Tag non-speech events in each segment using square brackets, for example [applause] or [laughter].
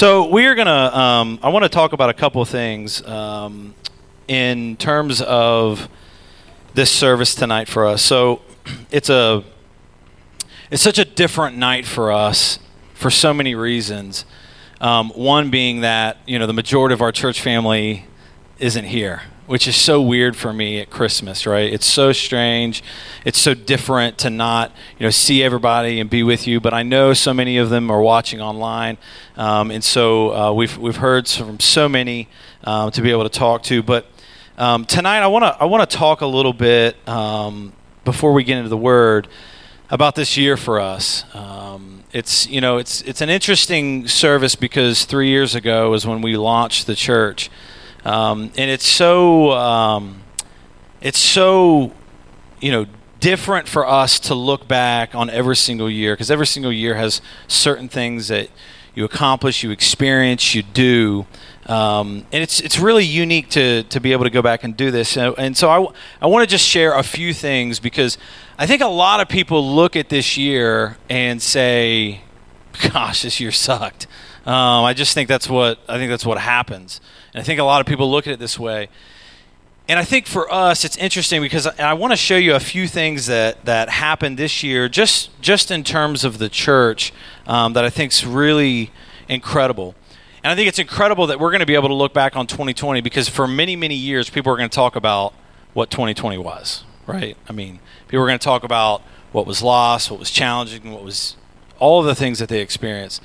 So we're gonna. Um, I want to talk about a couple of things um, in terms of this service tonight for us. So [clears throat] it's a. It's such a different night for us for so many reasons. Um, one being that you know the majority of our church family isn't here which is so weird for me at Christmas, right? It's so strange. It's so different to not, you know, see everybody and be with you. But I know so many of them are watching online, um, and so uh, we've we've heard from so many um, to be able to talk to. But um, tonight, I want to I want to talk a little bit um, before we get into the Word about this year for us. Um, it's you know it's it's an interesting service because three years ago was when we launched the church. Um, and it's so um, it's so you know different for us to look back on every single year because every single year has certain things that you accomplish, you experience, you do. Um, and it's it's really unique to to be able to go back and do this. And, and so I, I want to just share a few things because I think a lot of people look at this year and say, "Gosh, this year sucked." Um, I just think that's what I think that's what happens. And I think a lot of people look at it this way. And I think for us, it's interesting because I, I want to show you a few things that, that happened this year, just just in terms of the church, um, that I think is really incredible. And I think it's incredible that we're going to be able to look back on 2020 because for many, many years, people are going to talk about what 2020 was, right? I mean, people are going to talk about what was lost, what was challenging, what was all of the things that they experienced.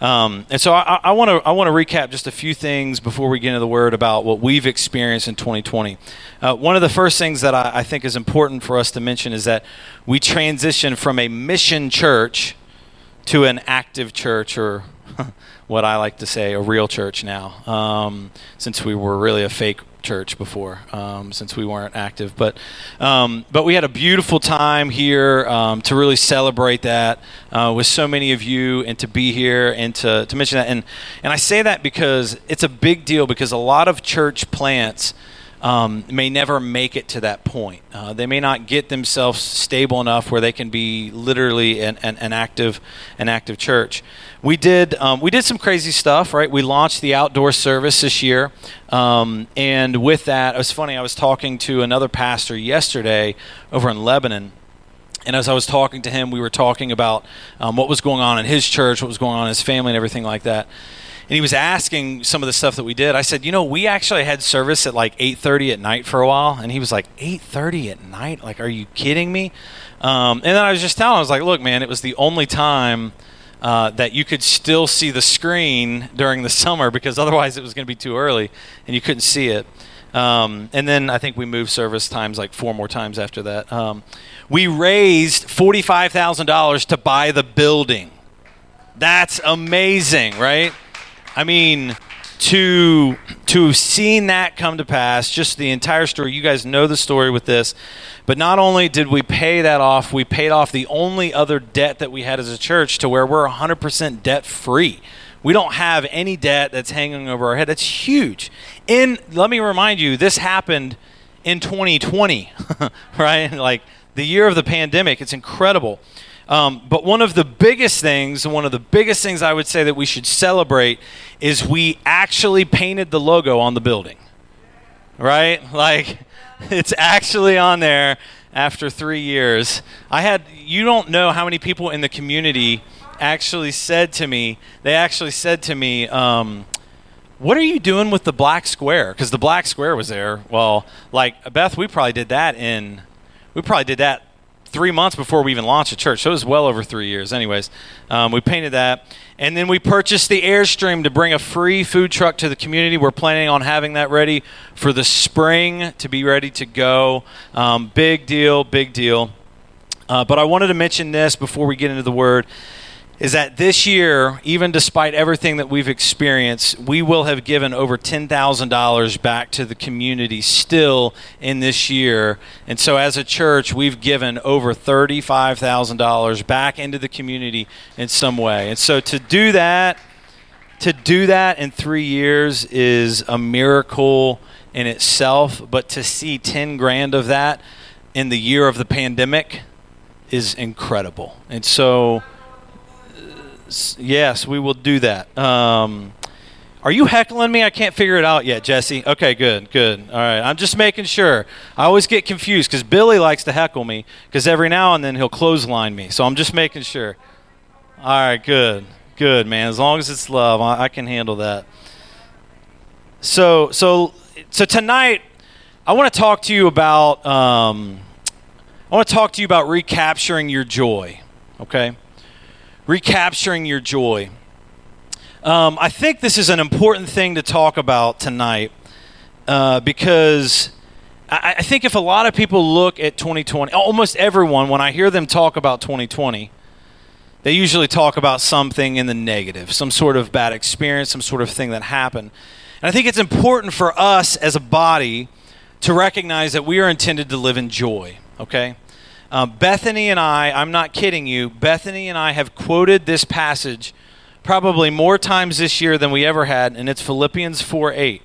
Um, and so I want to I want to recap just a few things before we get into the word about what we've experienced in 2020. Uh, one of the first things that I, I, think is important for us to mention is that we transitioned from a mission church to an active church, or [laughs] what I like to say, a real church now, um, since we were really a fake church before, um, since we weren't active. But um, but we had a beautiful time here um, to really celebrate that uh, with so many of you, and to be here and to to mention that. And and I say that because it's a big deal because a lot of church plants. Um, may never make it to that point. Uh, they may not get themselves stable enough where they can be literally an, an, an active an active church we did um, we did some crazy stuff, right? We launched the outdoor service this year, um, and with that, it was funny. I was talking to another pastor yesterday over in Lebanon. And as I was talking to him, we were talking about um, what was going on in his church, what was going on in his family, and everything like that. And he was asking some of the stuff that we did. I said, you know, we actually had service at like 8:30 at night for a while, and he was like, 8:30 at night? Like, are you kidding me? Um, and then I was just telling, him, I was like, look, man, it was the only time uh, that you could still see the screen during the summer because otherwise it was going to be too early and you couldn't see it. Um, and then I think we moved service times like four more times after that. Um, we raised $45,000 to buy the building. That's amazing, right? I mean, to to have seen that come to pass, just the entire story. You guys know the story with this. But not only did we pay that off, we paid off the only other debt that we had as a church to where we're 100% debt free. We don't have any debt that's hanging over our head. That's huge. In let me remind you, this happened in 2020, [laughs] right? Like the year of the pandemic. It's incredible. Um, but one of the biggest things, one of the biggest things I would say that we should celebrate is we actually painted the logo on the building. Right? Like [laughs] it's actually on there after three years. I had, you don't know how many people in the community actually said to me, they actually said to me, um, what are you doing with the black square? Because the black square was there. Well, like Beth, we probably did that in, we probably did that three months before we even launched a church. So it was well over three years. Anyways, um, we painted that. And then we purchased the Airstream to bring a free food truck to the community. We're planning on having that ready for the spring to be ready to go. Um, big deal, big deal. Uh, but I wanted to mention this before we get into the word is that this year, even despite everything that we've experienced, we will have given over $10,000 back to the community still in this year. And so, as a church, we've given over $35,000 back into the community in some way. And so, to do that, to do that in three years is a miracle in itself, but to see 10 grand of that in the year of the pandemic is incredible. And so, Yes, we will do that. Um, Are you heckling me? I can't figure it out yet, Jesse. Okay, good, good. All right, I'm just making sure. I always get confused because Billy likes to heckle me because every now and then he'll clothesline me. So I'm just making sure. All right, good, good, man. As long as it's love, I, I can handle that. So, so, so tonight, I want to talk to you about. Um, I want to talk to you about recapturing your joy. Okay, recapturing your joy. Um, I think this is an important thing to talk about tonight uh, because I, I, think if a lot of people look at 2020, almost everyone, when I hear them talk about 2020, they usually talk about something in the negative, some sort of bad experience, some sort of thing that happened. And I think it's important for us as a body to recognize that we are intended to live in joy, okay? Um, Bethany and I, I'm not kidding you, Bethany and I have quoted this passage probably more times this year than we ever had, and it's Philippians 4 8.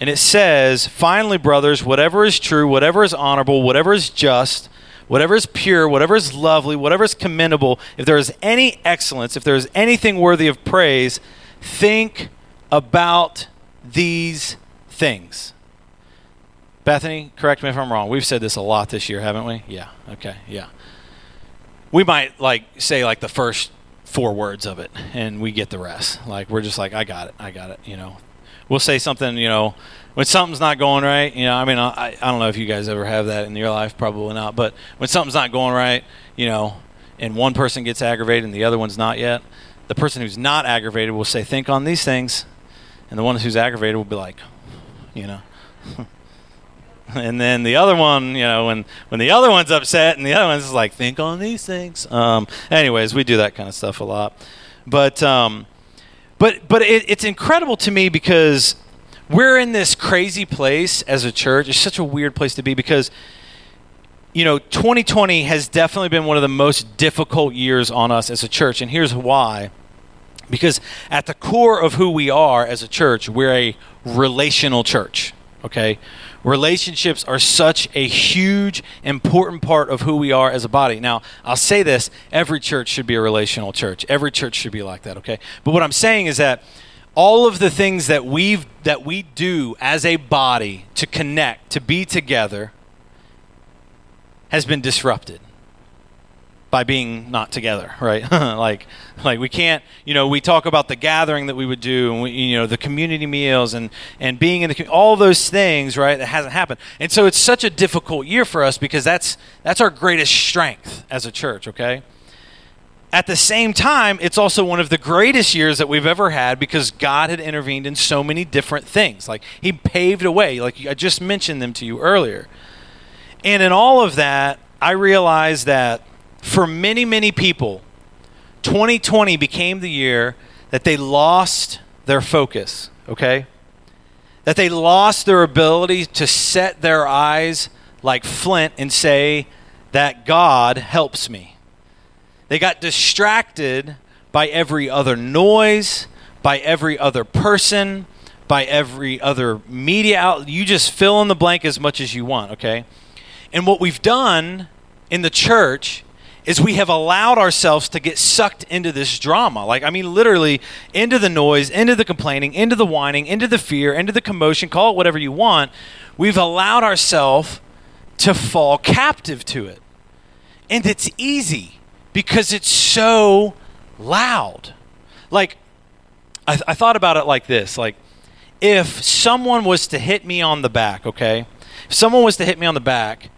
And it says, Finally, brothers, whatever is true, whatever is honorable, whatever is just, whatever is pure, whatever is lovely, whatever is commendable, if there is any excellence, if there is anything worthy of praise, think about these things. Bethany, correct me if I'm wrong. We've said this a lot this year, haven't we? Yeah. Okay. Yeah. We might like say like the first four words of it and we get the rest. Like we're just like, I got it, I got it. You know, we'll say something. You know, when something's not going right. You know, I mean, I I don't know if you guys ever have that in your life, probably not. But when something's not going right, you know, and one person gets aggravated and the other one's not yet, the person who's not aggravated will say, "Think on these things," and the one who's aggravated will be like, you know. [laughs] [laughs] and then the other one, you know, when when the other one's upset and the other one's like, think on these things. Um, anyways, we do that kind of stuff a lot, but um, but but it, it's incredible to me because we're in this crazy place as a church. It's such a weird place to be because you know 2020 has definitely been one of the most difficult years on us as a church, and here's why. Because at the core of who we are as a church, we're a relational church. Okay, relationships are such a huge, important part of who we are as a body. Now, I'll say this every church should be a relational church. Every church should be like that, okay? But what I'm saying is that all of the things that we've that we do as a body to connect to be together has been disrupted by being not together, [laughs] right? [laughs] like, like we can't, you know, we talk about the gathering that we would do, and we, you know, the community meals, and and being in the all those things, right? That hasn't happened, and so it's such a difficult year for us because that's that's our greatest strength as a church, okay. At the same time, it's also one of the greatest years that we've ever had because God had intervened in so many different things. Like He paved a way, like I just mentioned them to you earlier. And in all of that, I realized that for many, many people, 2020 became the year that they lost their focus, okay? That they lost their ability to set their eyes like flint and say that God helps me. They got distracted by every other noise, by every other person, by every other media outlet. You just fill in the blank as much as you want, okay? And what we've done in the church is we have allowed ourselves to get sucked into this drama. Like, I mean, literally into the noise, into the complaining, into the whining, into the fear, into the commotion, call it whatever you want. We've allowed ourselves to fall captive to it. And it's easy because it's so loud. Like, I, th- I thought about it like this like, if someone was to hit me on the back, okay? If someone was to hit me on the back,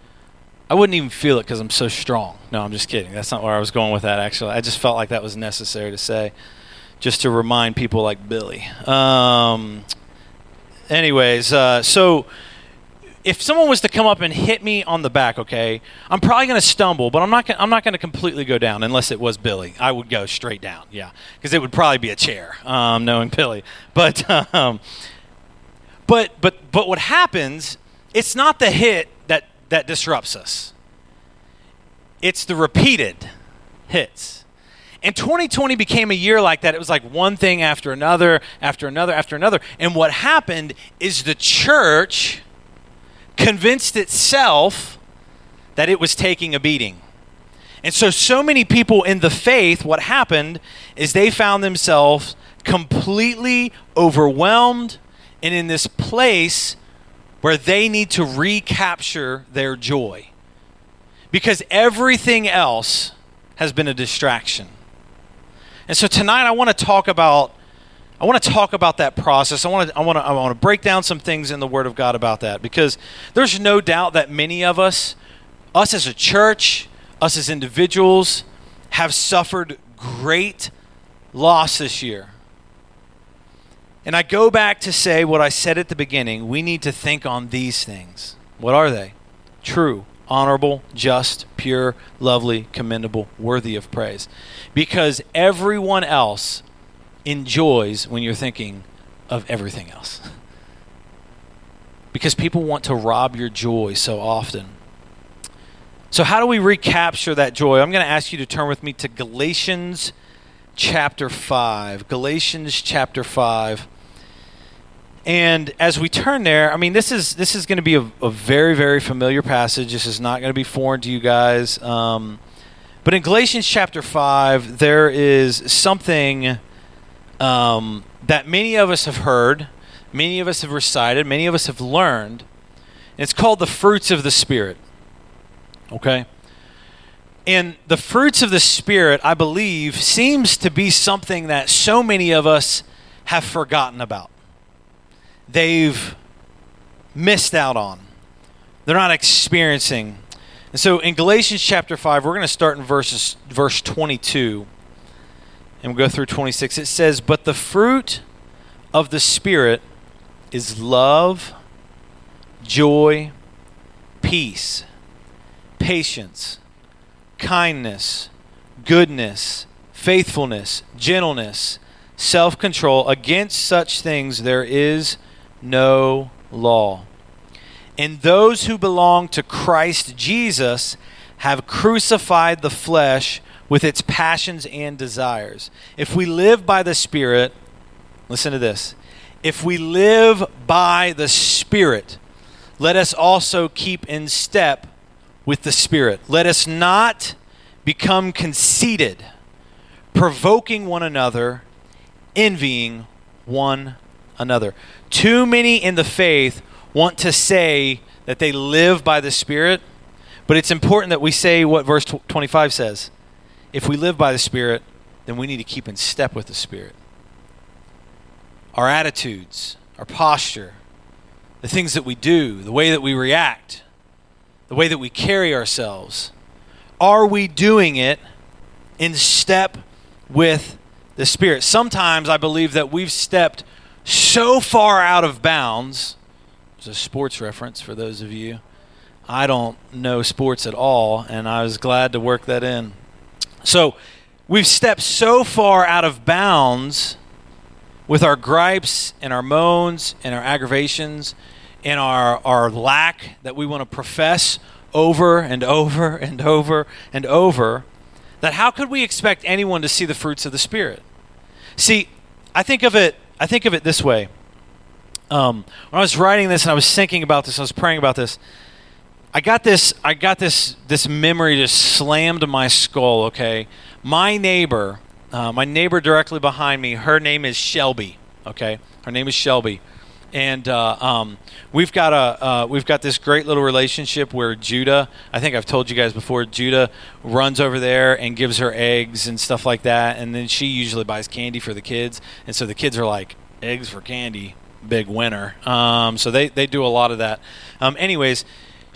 I wouldn't even feel it because I'm so strong. No, I'm just kidding. That's not where I was going with that, actually. I just felt like that was necessary to say, just to remind people like Billy. Um, anyways, uh, so if someone was to come up and hit me on the back, okay, I'm probably going to stumble, but I'm not. Gonna, I'm not going to completely go down unless it was Billy. I would go straight down, yeah, because it would probably be a chair, um, knowing Billy. But, [laughs] um, but, but, but what happens? It's not the hit that disrupts us. It's the repeated hits. And 2020 became a year like that. It was like one thing after another, after another, after another. And what happened is the church convinced itself that it was taking a beating. And so, so many people in the faith, what happened is they found themselves completely overwhelmed and in this place where they need to recapture their joy because everything else has been a distraction. And so tonight I want to talk about I want to talk about that process. I want to I want to I want to break down some things in the word of God about that because there's no doubt that many of us us as a church, us as individuals have suffered great loss this year. And I go back to say what I said at the beginning. We need to think on these things. What are they? True, honorable, just, pure, lovely, commendable, worthy of praise. Because everyone else enjoys when you're thinking of everything else. because people want to rob your joy so often. So, how do we recapture that joy? I'm going to ask you to turn with me to Galatians chapter 5. Galatians chapter 5. And as we turn there, I mean, this is this is going to be a, a, very very familiar passage. This is not going to be foreign to you guys. Um, but in Galatians chapter five, there is something um, that many of us have heard, many of us have recited, many of us have learned. It's called the fruits of the Spirit. Okay. And the fruits of the Spirit, I believe, seems to be something that so many of us have forgotten about they've missed out on. They're not experiencing. And so in Galatians chapter 5, we're going to start in verses verse 22 and we'll go through 26. It says, "But the fruit of the spirit is love, joy, peace, patience, kindness, goodness, faithfulness, gentleness, self-control. Against such things there is no law. And those who belong to Christ Jesus have crucified the flesh with its passions and desires. If we live by the Spirit, listen to this. If we live by the Spirit, let us also keep in step with the Spirit. Let us not become conceited, provoking one another, envying one another. Too many in the faith want to say that they live by the Spirit, but it's important that we say what verse 25 says. If we live by the Spirit, then we need to keep in step with the Spirit. Our attitudes, our posture, the things that we do, the way that we react, the way that we carry ourselves, are we doing it in step with the Spirit? Sometimes I believe that we've stepped so far out of bounds. It's a sports reference for those of you. I don't know sports at all, and I was glad to work that in. So we've stepped so far out of bounds with our gripes and our moans and our aggravations and our, our lack that we want to profess over and over and over and over that how could we expect anyone to see the fruits of the Spirit? See, I think of it I think of it this way. Um, when I was writing this and I was thinking about this, I was praying about this. I got this. I got this. This memory just slammed my skull. Okay, my neighbor, uh, my neighbor directly behind me. Her name is Shelby. Okay, her name is Shelby, and uh, um, we've got a uh, we've got this great little relationship where Judah. I think I've told you guys before. Judah runs over there and gives her eggs and stuff like that, and then she usually buys candy for the kids, and so the kids are like eggs for candy, big winner. Um, so they they do a lot of that. Um, anyways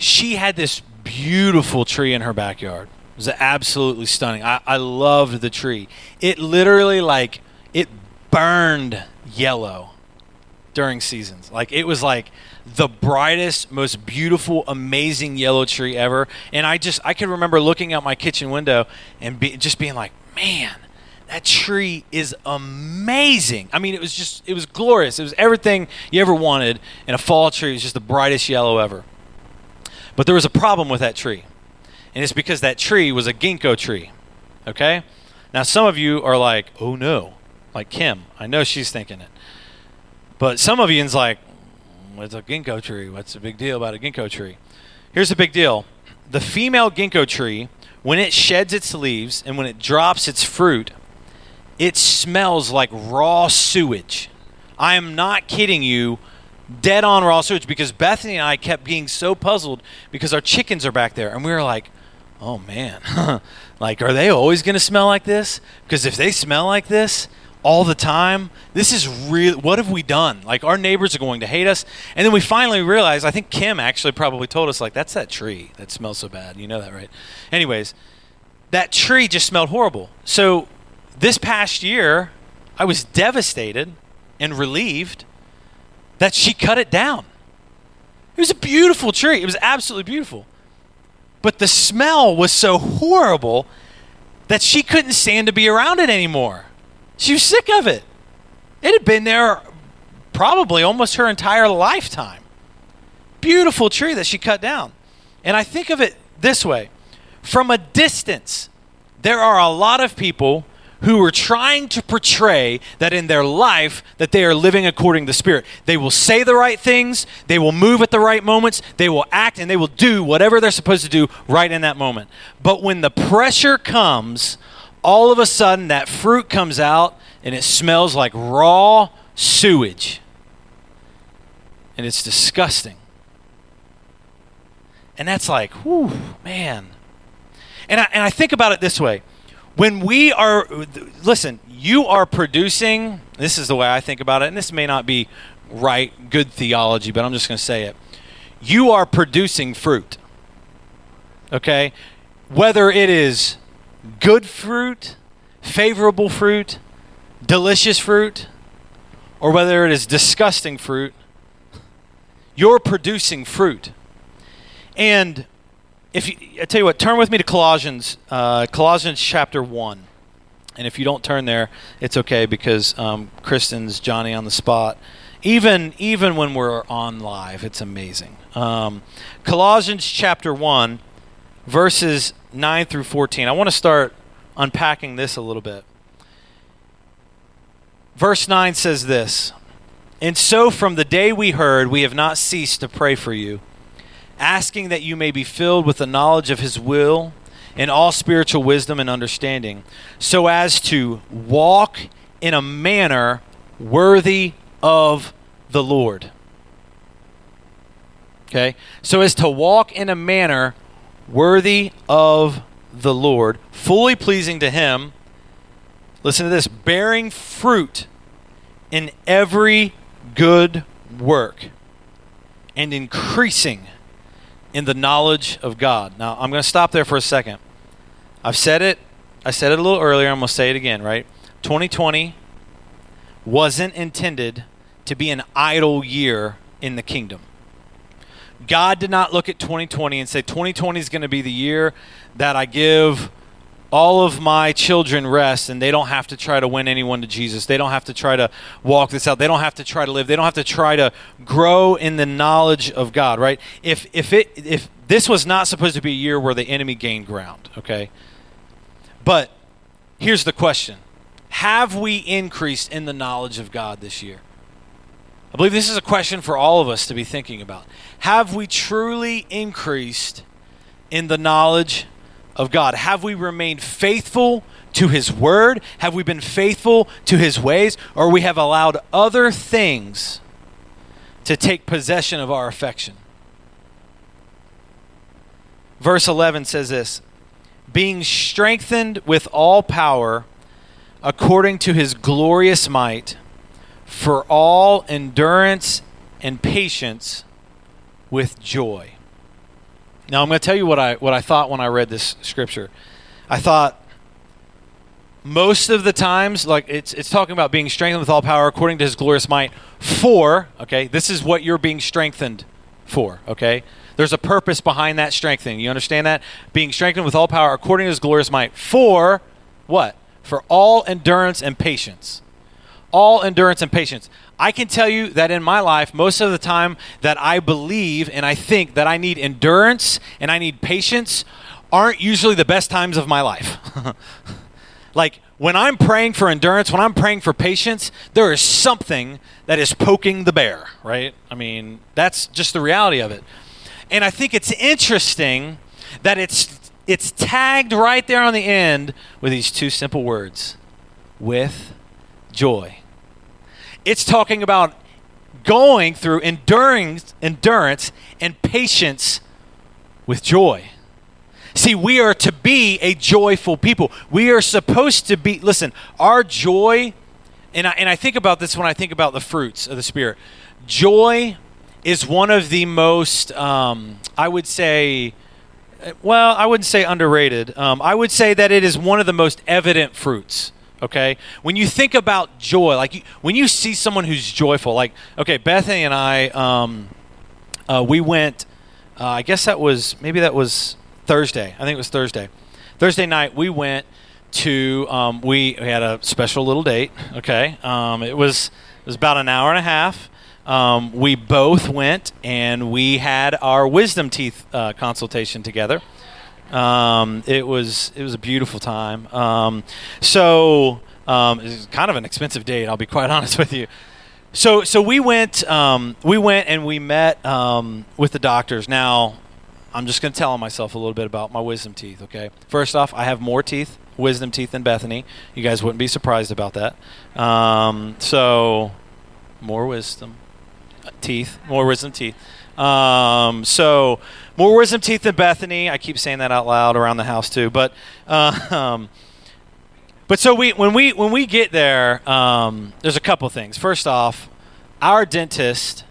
she had this beautiful tree in her backyard. It was absolutely stunning. I, I loved the tree. It literally like it burned yellow during seasons. Like it was like the brightest, most beautiful, amazing yellow tree ever. And I just I can remember looking out my kitchen window and be, just being like, man, that tree is amazing. I mean, it was just it was glorious. It was everything you ever wanted in a fall tree. Was just the brightest yellow ever. But there was a problem with that tree. And it's because that tree was a ginkgo tree. Okay? Now, some of you are like, oh no. Like Kim. I know she's thinking it. But some of you's like, what's a ginkgo tree? What's the big deal about a ginkgo tree? Here's the big deal the female ginkgo tree, when it sheds its leaves and when it drops its fruit, it smells like raw sewage. I am not kidding you. Dead on raw sewage because Bethany and I kept being so puzzled because our chickens are back there and we were like, oh man, [laughs] like, are they always going to smell like this? Because if they smell like this, all the time. This is real. What have we done? Like our neighbors are going to hate us. And then we finally realized. I think Kim actually probably told us like that's that tree that smells so bad. You know that, right? Anyways, that tree just smelled horrible. So this past year, I was devastated and relieved that she cut it down. It was a beautiful tree. It was absolutely beautiful. But the smell was so horrible that she couldn't stand to be around it anymore. She was sick of it. It had been there probably almost her entire lifetime. Beautiful tree that she cut down. And I think of it this way from a distance, there are a lot of people who are trying to portray that in their life that they are living according to the spirit they will say the right things they will move at the right moments they will act and they will do whatever they're supposed to do right in that moment but when the pressure comes all of a sudden that fruit comes out and it smells like raw sewage. And it's disgusting. And that's like, whew, man. And I, and I think about it this way. When we are, listen, you are producing, this is the way I think about it, and this may not be right, good theology, but I'm just going to say it. You are producing fruit. Okay? Whether it is good fruit, favorable fruit, delicious fruit, or whether it is disgusting fruit, you're producing fruit. And if you, I tell you what, turn with me to Colossians, uh, Colossians chapter one. And if you don't turn there, it's okay because um, Kristen's Johnny on the spot. Even even when we're on live, it's amazing. Um, Colossians chapter one, verses 9 through 14. I want to start unpacking this a little bit. Verse 9 says this And so from the day we heard, we have not ceased to pray for you, asking that you may be filled with the knowledge of his will and all spiritual wisdom and understanding, so as to walk in a manner worthy of the Lord. Okay? So as to walk in a manner worthy of the Lord, fully pleasing to Him. Listen to this bearing fruit in every good work and increasing in the knowledge of God. Now, I'm going to stop there for a second. I've said it, I said it a little earlier, I'm going to say it again, right? 2020 wasn't intended to be an idle year in the kingdom. God did not look at 2020 and say 2020 is going to be the year that I give all of my children rest and they don't have to try to win anyone to Jesus. They don't have to try to walk this out. They don't have to try to live. They don't have to try to grow in the knowledge of God, right? If if it if this was not supposed to be a year where the enemy gained ground, okay? But here's the question. Have we increased in the knowledge of God this year? I believe this is a question for all of us to be thinking about. Have we truly increased in the knowledge of God? Have we remained faithful to His Word? Have we been faithful to His ways? Or we have allowed other things to take possession of our affection? Verse 11 says this Being strengthened with all power according to His glorious might for all endurance and patience with joy. Now I'm going to tell you what I what I thought when I read this scripture. I thought most of the times like it's it's talking about being strengthened with all power according to his glorious might for, okay? This is what you're being strengthened for, okay? There's a purpose behind that strengthening. You understand that? Being strengthened with all power according to his glorious might for what? For all endurance and patience all endurance and patience. I can tell you that in my life, most of the time that I believe and I think that I need endurance and I need patience aren't usually the best times of my life. [laughs] like when I'm praying for endurance, when I'm praying for patience, there is something that is poking the bear, right? I mean, that's just the reality of it. And I think it's interesting that it's it's tagged right there on the end with these two simple words with joy. It's talking about going through enduring endurance and patience with joy. See, we are to be a joyful people. We are supposed to be, listen, our joy, and I, and I think about this when I think about the fruits of the Spirit. Joy is one of the most, um, I would say, well, I wouldn't say underrated. Um, I would say that it is one of the most evident fruits. Okay, when you think about joy, like when you see someone who's joyful, like okay, Bethany and I, um, uh, we went. Uh, I guess that was maybe that was Thursday. I think it was Thursday. Thursday night we went to. Um, we, we had a special little date. Okay, um, it was it was about an hour and a half. Um, we both went and we had our wisdom teeth uh, consultation together. Um, it was it was a beautiful time. Um, so um, it was kind of an expensive date. I'll be quite [laughs] honest with you. So so we went um, we went and we met um, with the doctors. Now I'm just going to tell myself a little bit about my wisdom teeth. Okay. First off, I have more teeth, wisdom teeth than Bethany. You guys wouldn't be surprised about that. Um, so more wisdom teeth, more wisdom teeth. Um, so more wisdom teeth than Bethany. I keep saying that out loud around the house too. But uh, um, but so we when we when we get there, um, there's a couple things. First off, our dentist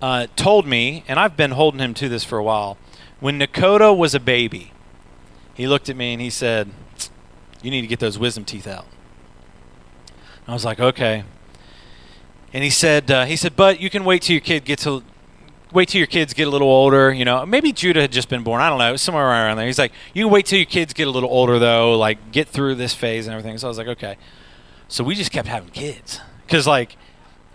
uh, told me, and I've been holding him to this for a while. When Nakota was a baby, he looked at me and he said, "You need to get those wisdom teeth out." I was like, "Okay." and he said uh, he said, but you can wait till your kid gets a wait till your kids get a little older. You know, maybe Judah had just been born. I don't know, somewhere around there. He's like, you wait till your kids get a little older though, like get through this phase and everything. So I was like, okay. So we just kept having kids because like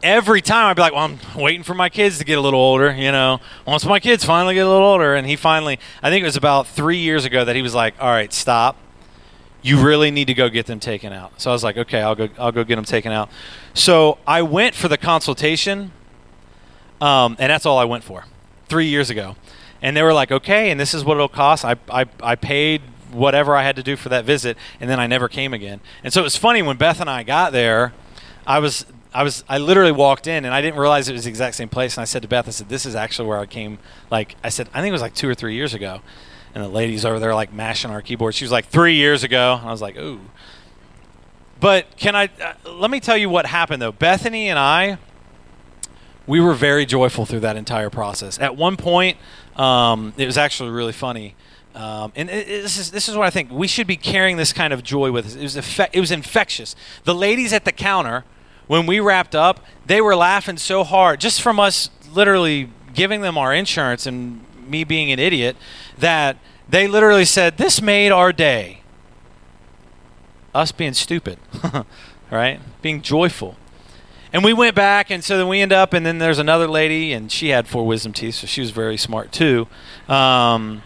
every time I'd be like, well, I'm waiting for my kids to get a little older. You know, once my kids finally get a little older, and he finally, I think it was about three years ago that he was like, all right, stop you really need to go get them taken out. So I was like, okay, I'll go, I'll go get them taken out. So I went for the consultation, um, and that's all I went for three years ago. And they were like, okay, and this is what it'll cost. I, I, I paid whatever I had to do for that visit, and then I never came again. And so it was funny when Beth and I got there, I was I was I literally walked in and I didn't realize it was the exact same place. And I said to Beth, I said, "This is actually where I came." Like I said, I think it was like two or three years ago and the ladies over there like mashing our keyboard. She was like three years ago. And I was like, ooh. But can I? Uh, let me tell you what happened though. Bethany and I, we were very joyful through that entire process. At one point, um, it was actually really funny. Um, and it, it, this is this is what I think we should be carrying this kind of joy with us. It was effect, it was infectious. The ladies at the counter, when we wrapped up, they were laughing so hard just from us literally giving them our insurance and me being an idiot that they literally said, This made our day. Us being stupid, [laughs] right? Being joyful. And we went back, and so then we end up, and then there's another lady, and she had four wisdom teeth, so she was very smart too. Um,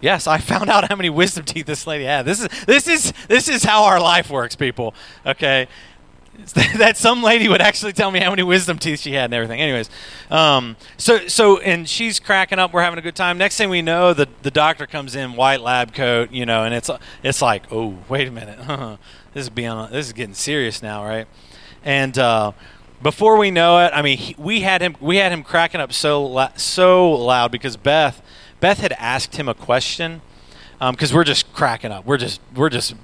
yes, I [laughs] found out how many wisdom teeth this lady had. This is this is this is how our life works, people. Okay, [laughs] that some lady would actually tell me how many wisdom teeth she had and everything. Anyways, um, so so and she's cracking up. We're having a good time. Next thing we know, the the doctor comes in, white lab coat, you know, and it's it's like, oh, wait a minute, [laughs] this is beyond. This is getting serious now, right? And uh, before we know it, I mean, he, we had him we had him cracking up so so loud because Beth Beth had asked him a question because um, we're just cracking up. We're just we're just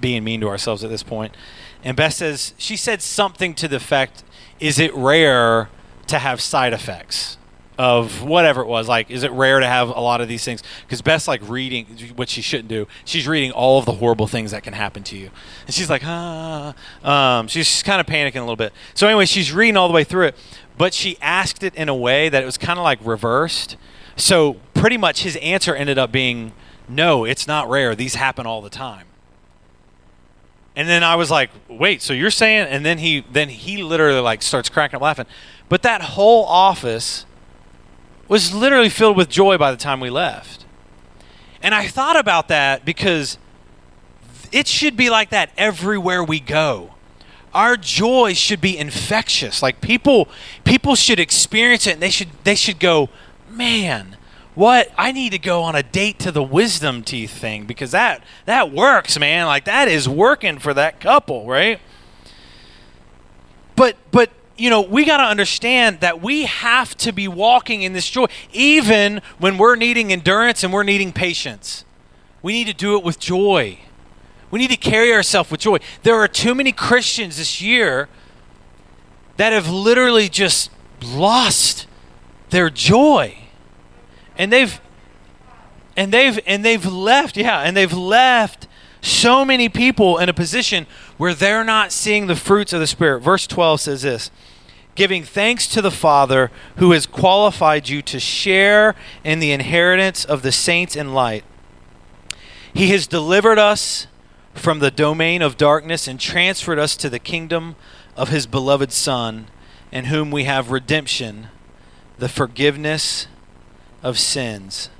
being mean to ourselves at this point. And Beth says, she said something to the effect, is it rare to have side effects? Of whatever it was. Like, is it rare to have a lot of these things? Because Beth's like reading what she shouldn't do. She's reading all of the horrible things that can happen to you, and she's like, ah. Um, she's kind of panicking a little bit. So anyway, she's reading all the way through it, but she asked it in a way that it was kind of like reversed. So pretty much his answer ended up being, no, it's not rare. These happen all the time. And then I was like, "Wait, so you're saying?" And then he then he literally like starts cracking up laughing. But that whole office was literally filled with joy by the time we left. And I thought about that because it should be like that everywhere we go. Our joy should be infectious. Like people people should experience it and they should they should go, "Man, what I need to go on a date to the wisdom teeth thing because that that works, man. Like that is working for that couple, right? but but you know, we got to understand that we have to be walking in this joy, even when we're needing endurance and we're needing patience. We need to do it with joy. We need to carry ourselves with joy. There are too many Christians this year that have literally just lost their joy. And they've and they've and they've left, yeah, and they've left so many people in a position where they're not seeing the fruits of the Spirit. Verse 12 says this giving thanks to the Father who has qualified you to share in the inheritance of the saints in light. He has delivered us from the domain of darkness and transferred us to the kingdom of his beloved Son, in whom we have redemption, the forgiveness of sins.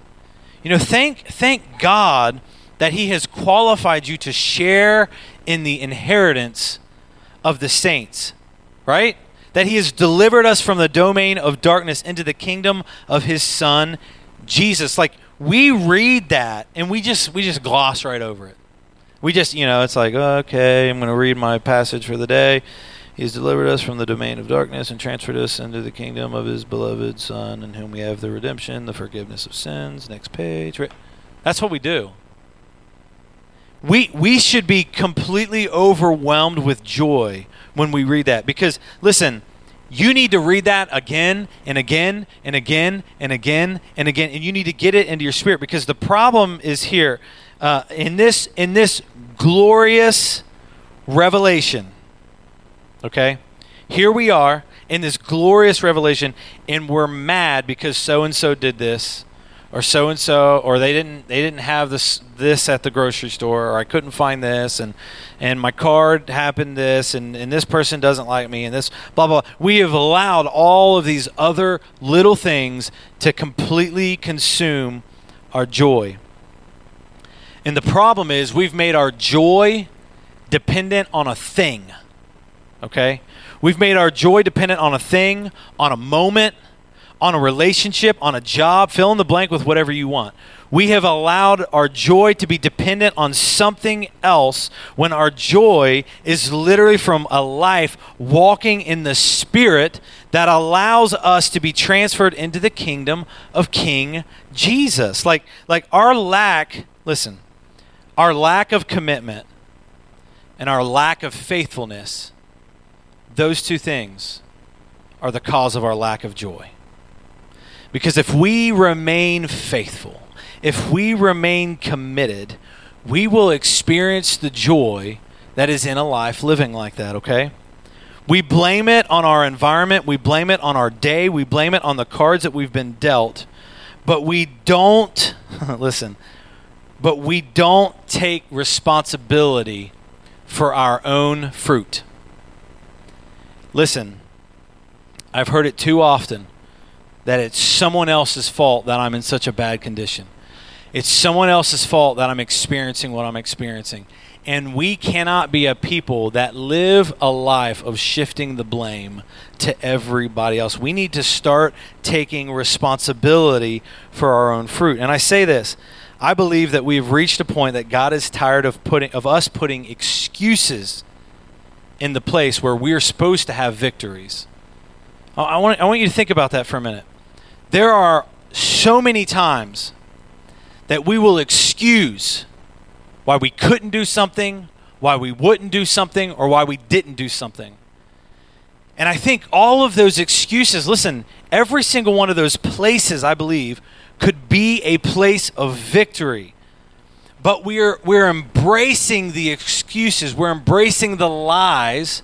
You know, thank thank God that he has qualified you to share in the inheritance of the saints, right? That he has delivered us from the domain of darkness into the kingdom of his son Jesus. Like we read that and we just we just gloss right over it. We just, you know, it's like, okay, I'm going to read my passage for the day. He's delivered us from the domain of darkness and transferred us into the kingdom of his beloved Son, in whom we have the redemption, the forgiveness of sins. Next page. That's what we do we we should be completely overwhelmed with joy when we read that. Because listen you need to read that again and again and again and again and again and you need to get it into your spirit. Because the problem is here uh, in this in this glorious revelation okay here we are in this glorious revelation and we're mad because so and so did this or so and so or they didn't they didn't have this this at the grocery store or I couldn't find this and and my card happened this and, and this person doesn't like me and this blah blah. We have allowed all of these other little things to completely consume our joy. And the problem is we've made our joy dependent on a thing okay? We've made our joy dependent on a thing on a moment on a relationship, on a job, fill in the blank with whatever you want. We have allowed our joy to be dependent on something else when our joy is literally from a life walking in the Spirit that allows us to be transferred into the kingdom of King Jesus. Like, like our lack, listen, our lack of commitment and our lack of faithfulness, those two things are the cause of our lack of joy. Because if we remain faithful, if we remain committed, we will experience the joy that is in a life living like that, okay? We blame it on our environment, we blame it on our day, we blame it on the cards that we've been dealt, but we don't, [laughs] listen, but we don't take responsibility for our own fruit. Listen, I've heard it too often that it's someone else's fault that I'm in such a bad condition. It's someone else's fault that I'm experiencing what I'm experiencing. And we cannot be a people that live a life of shifting the blame to everybody else. We need to start taking responsibility for our own fruit. And I say this, I believe that we've reached a point that God is tired of putting of us putting excuses in the place where we're supposed to have victories. I want, I want you to think about that for a minute. There are so many times that we will excuse why we couldn't do something, why we wouldn't do something, or why we didn't do something. And I think all of those excuses, listen, every single one of those places, I believe, could be a place of victory. But we're, we're embracing the excuses, we're embracing the lies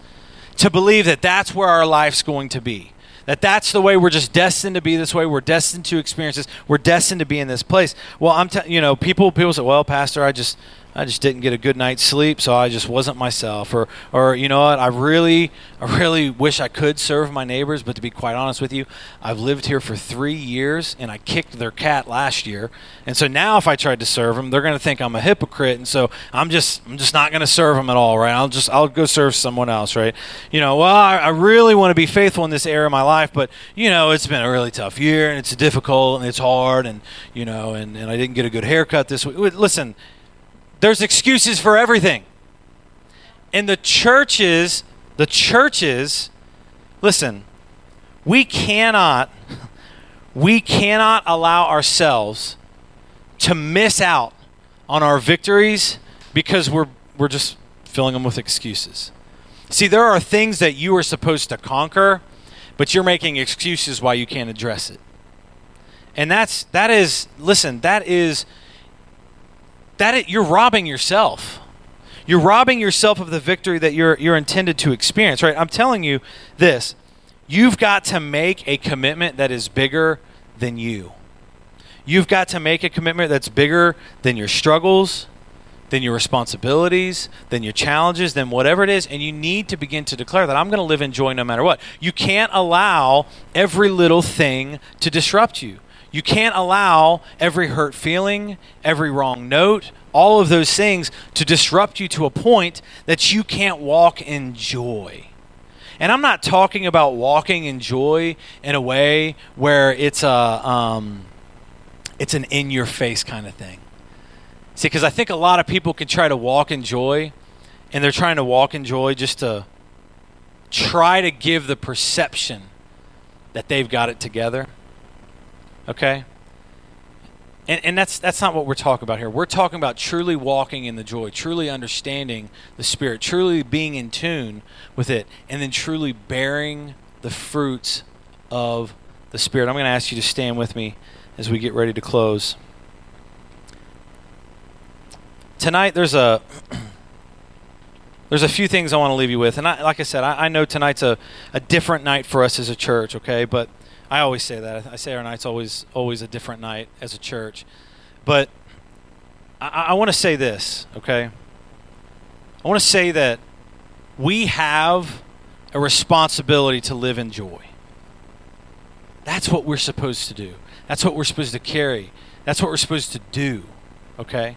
to believe that that's where our life's going to be. That that's the way we're just destined to be this way. We're destined to experience this. We're destined to be in this place. Well, I'm, t- you know, people people say, well, Pastor, I just I just didn't get a good night's sleep, so I just wasn't myself. Or, or you know what? I really, I really wish I could serve my neighbors, but to be quite honest with you, I've lived here for three years, and I kicked their cat last year, and so now if I tried to serve them, they're going to think I'm a hypocrite, and so I'm just, I'm just not going to serve them at all, right? I'll just, I'll go serve someone else, right? You know, well, I, I really want to be faithful in this area of my life, but you know, it's been a really tough year, and it's difficult, and it's hard, and you know, and, and I didn't get a good haircut this week. Listen there's excuses for everything. And the churches, the churches listen, we cannot we cannot allow ourselves to miss out on our victories because we're we're just filling them with excuses. See, there are things that you are supposed to conquer, but you're making excuses why you can't address it. And that's that is listen, that is that you're robbing yourself. You're robbing yourself of the victory that you're you're intended to experience, right? I'm telling you this. You've got to make a commitment that is bigger than you. You've got to make a commitment that's bigger than your struggles, than your responsibilities, than your challenges, than whatever it is. And you need to begin to declare that I'm going to live in joy no matter what. You can't allow every little thing to disrupt you. You can't allow every hurt feeling, every wrong note, all of those things to disrupt you to a point that you can't walk in joy. And I'm not talking about walking in joy in a way where it's a um, it's an in your face kind of thing. See, because I think a lot of people can try to walk in joy, and they're trying to walk in joy just to try to give the perception that they've got it together. Okay? And, and that's that's not what we're talking about here. We're talking about truly walking in the joy, truly understanding the Spirit, truly being in tune with it, and then truly bearing the fruits of the Spirit. I'm going to ask you to stand with me as we get ready to close. Tonight, there's a [clears throat] there's a few things I want to leave you with, and I, like I said, I, I know tonight's a, a different night for us as a church. Okay, but I always say that. I say our night's always always a different night as a church. But I, I want to say this, okay? I want to say that we have a responsibility to live in joy. That's what we're supposed to do. That's what we're supposed to carry. That's what we're supposed to do, okay?